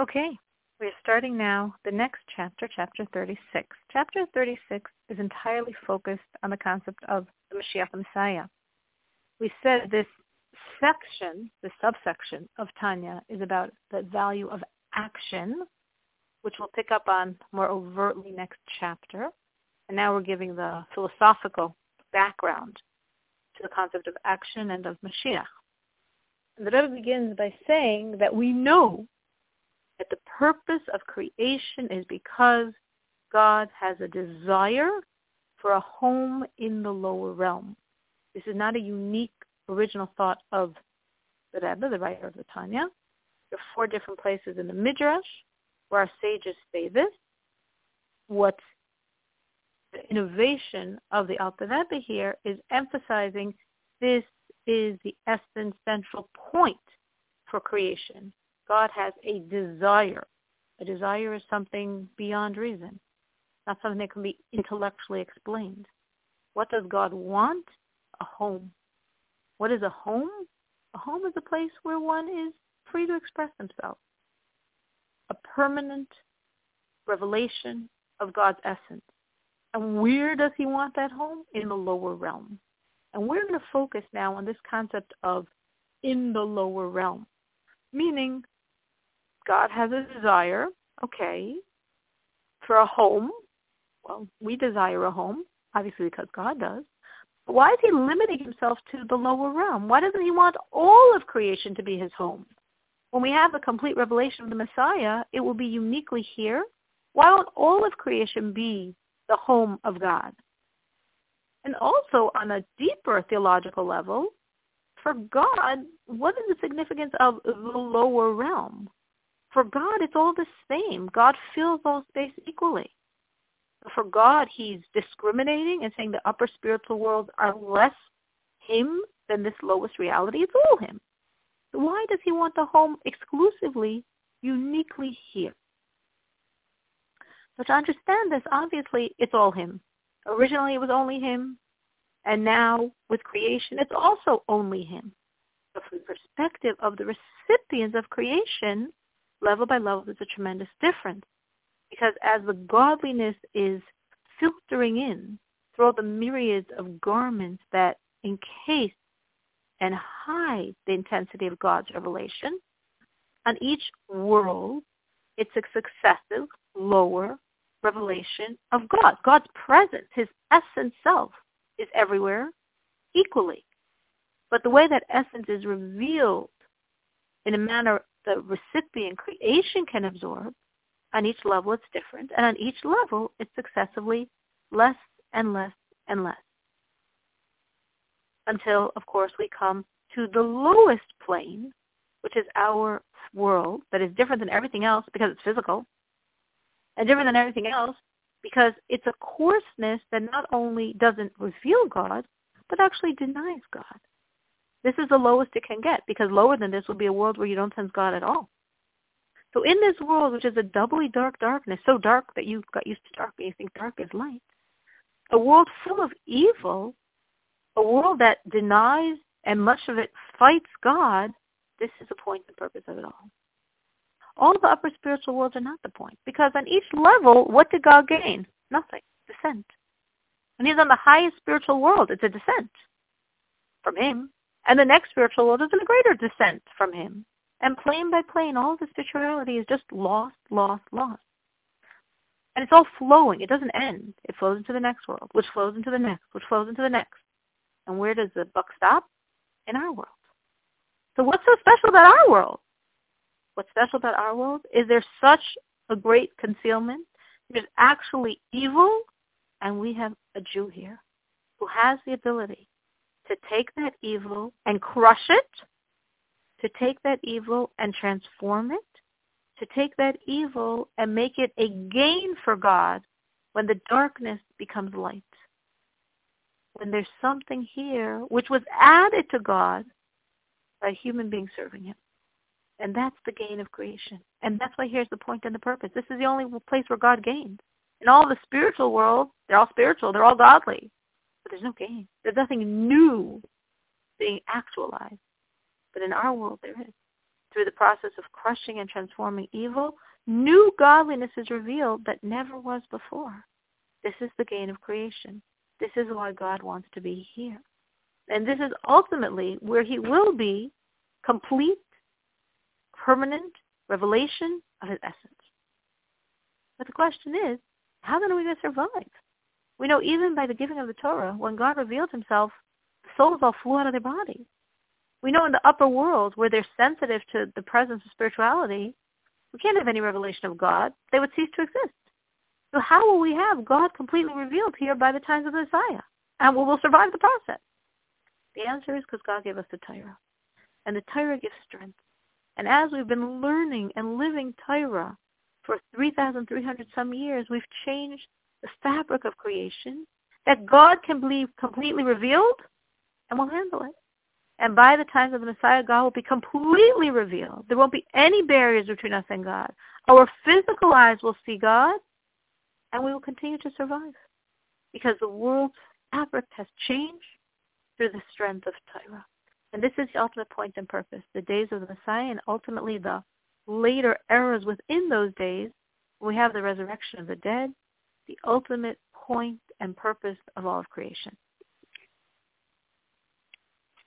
Okay, we're starting now the next chapter, chapter 36. Chapter 36 is entirely focused on the concept of the Mashiach Messiah. We said this section, the subsection of Tanya, is about the value of action, which we'll pick up on more overtly next chapter. And now we're giving the philosophical background to the concept of action and of Mashiach. And the Rebbe begins by saying that we know that the purpose of creation is because God has a desire for a home in the lower realm. This is not a unique original thought of the Rebbe, the writer of the Tanya. There are four different places in the Midrash where our sages say this. What the innovation of the Alter Rebbe here is emphasizing this is the essence central point for creation. God has a desire. A desire is something beyond reason, not something that can be intellectually explained. What does God want? A home. What is a home? A home is a place where one is free to express himself. A permanent revelation of God's essence. And where does he want that home? In the lower realm. And we're going to focus now on this concept of in the lower realm, meaning God has a desire, okay, for a home. Well, we desire a home, obviously because God does. But why is he limiting himself to the lower realm? Why doesn't he want all of creation to be his home? When we have the complete revelation of the Messiah, it will be uniquely here. Why won't all of creation be the home of God? And also on a deeper theological level, for God, what is the significance of the lower realm? For God, it's all the same. God fills all space equally. For God, he's discriminating and saying the upper spiritual worlds are less him than this lowest reality. It's all him. Why does he want the home exclusively, uniquely here? So to understand this, obviously, it's all him. Originally, it was only him. And now, with creation, it's also only him. But from the perspective of the recipients of creation, level by level, there's a tremendous difference. Because as the godliness is filtering in through all the myriads of garments that encase and hide the intensity of God's revelation, on each world, it's a successive lower revelation of God. God's presence, his essence self, is everywhere equally. But the way that essence is revealed in a manner the recipient creation can absorb, on each level it's different, and on each level it's successively less and less and less. Until, of course, we come to the lowest plane, which is our world, that is different than everything else because it's physical, and different than everything else because it's a coarseness that not only doesn't reveal God, but actually denies God. This is the lowest it can get because lower than this will be a world where you don't sense God at all. So in this world, which is a doubly dark darkness, so dark that you got used to dark and you think dark is light, a world full of evil, a world that denies and much of it fights God, this is the point and purpose of it all. All the upper spiritual worlds are not the point. Because on each level, what did God gain? Nothing. Descent. When he's on the highest spiritual world, it's a descent from him. And the next spiritual world is in a greater descent from him. And plane by plane, all the spirituality is just lost, lost, lost. And it's all flowing. It doesn't end. It flows into the next world, which flows into the next, which flows into the next. And where does the buck stop? In our world. So what's so special about our world? what's special about our world is there's such a great concealment. There's actually evil, and we have a Jew here who has the ability to take that evil and crush it, to take that evil and transform it, to take that evil and make it a gain for God when the darkness becomes light. When there's something here which was added to God by a human being serving him. And that's the gain of creation. And that's why here's the point and the purpose. This is the only place where God gains. In all the spiritual world, they're all spiritual, they're all godly. There's no gain. There's nothing new being actualized. But in our world there is. Through the process of crushing and transforming evil, new godliness is revealed that never was before. This is the gain of creation. This is why God wants to be here. And this is ultimately where he will be complete, permanent revelation of his essence. But the question is, how then are we going to survive? We know even by the giving of the Torah, when God revealed himself, souls all flew out of their bodies. We know in the upper world where they're sensitive to the presence of spirituality, we can't have any revelation of God. They would cease to exist. So how will we have God completely revealed here by the times of the Messiah? And we will survive the process? The answer is because God gave us the Torah. And the Torah gives strength. And as we've been learning and living Torah for 3,300 some years, we've changed the fabric of creation that God can be completely revealed and we'll handle it. And by the times of the Messiah, God will be completely revealed. There won't be any barriers between us and God. Our physical eyes will see God, and we will continue to survive because the world's fabric has changed through the strength of Torah. And this is the ultimate point and purpose, the days of the Messiah and ultimately the later eras within those days, we have the resurrection of the dead, the ultimate point and purpose of all of creation.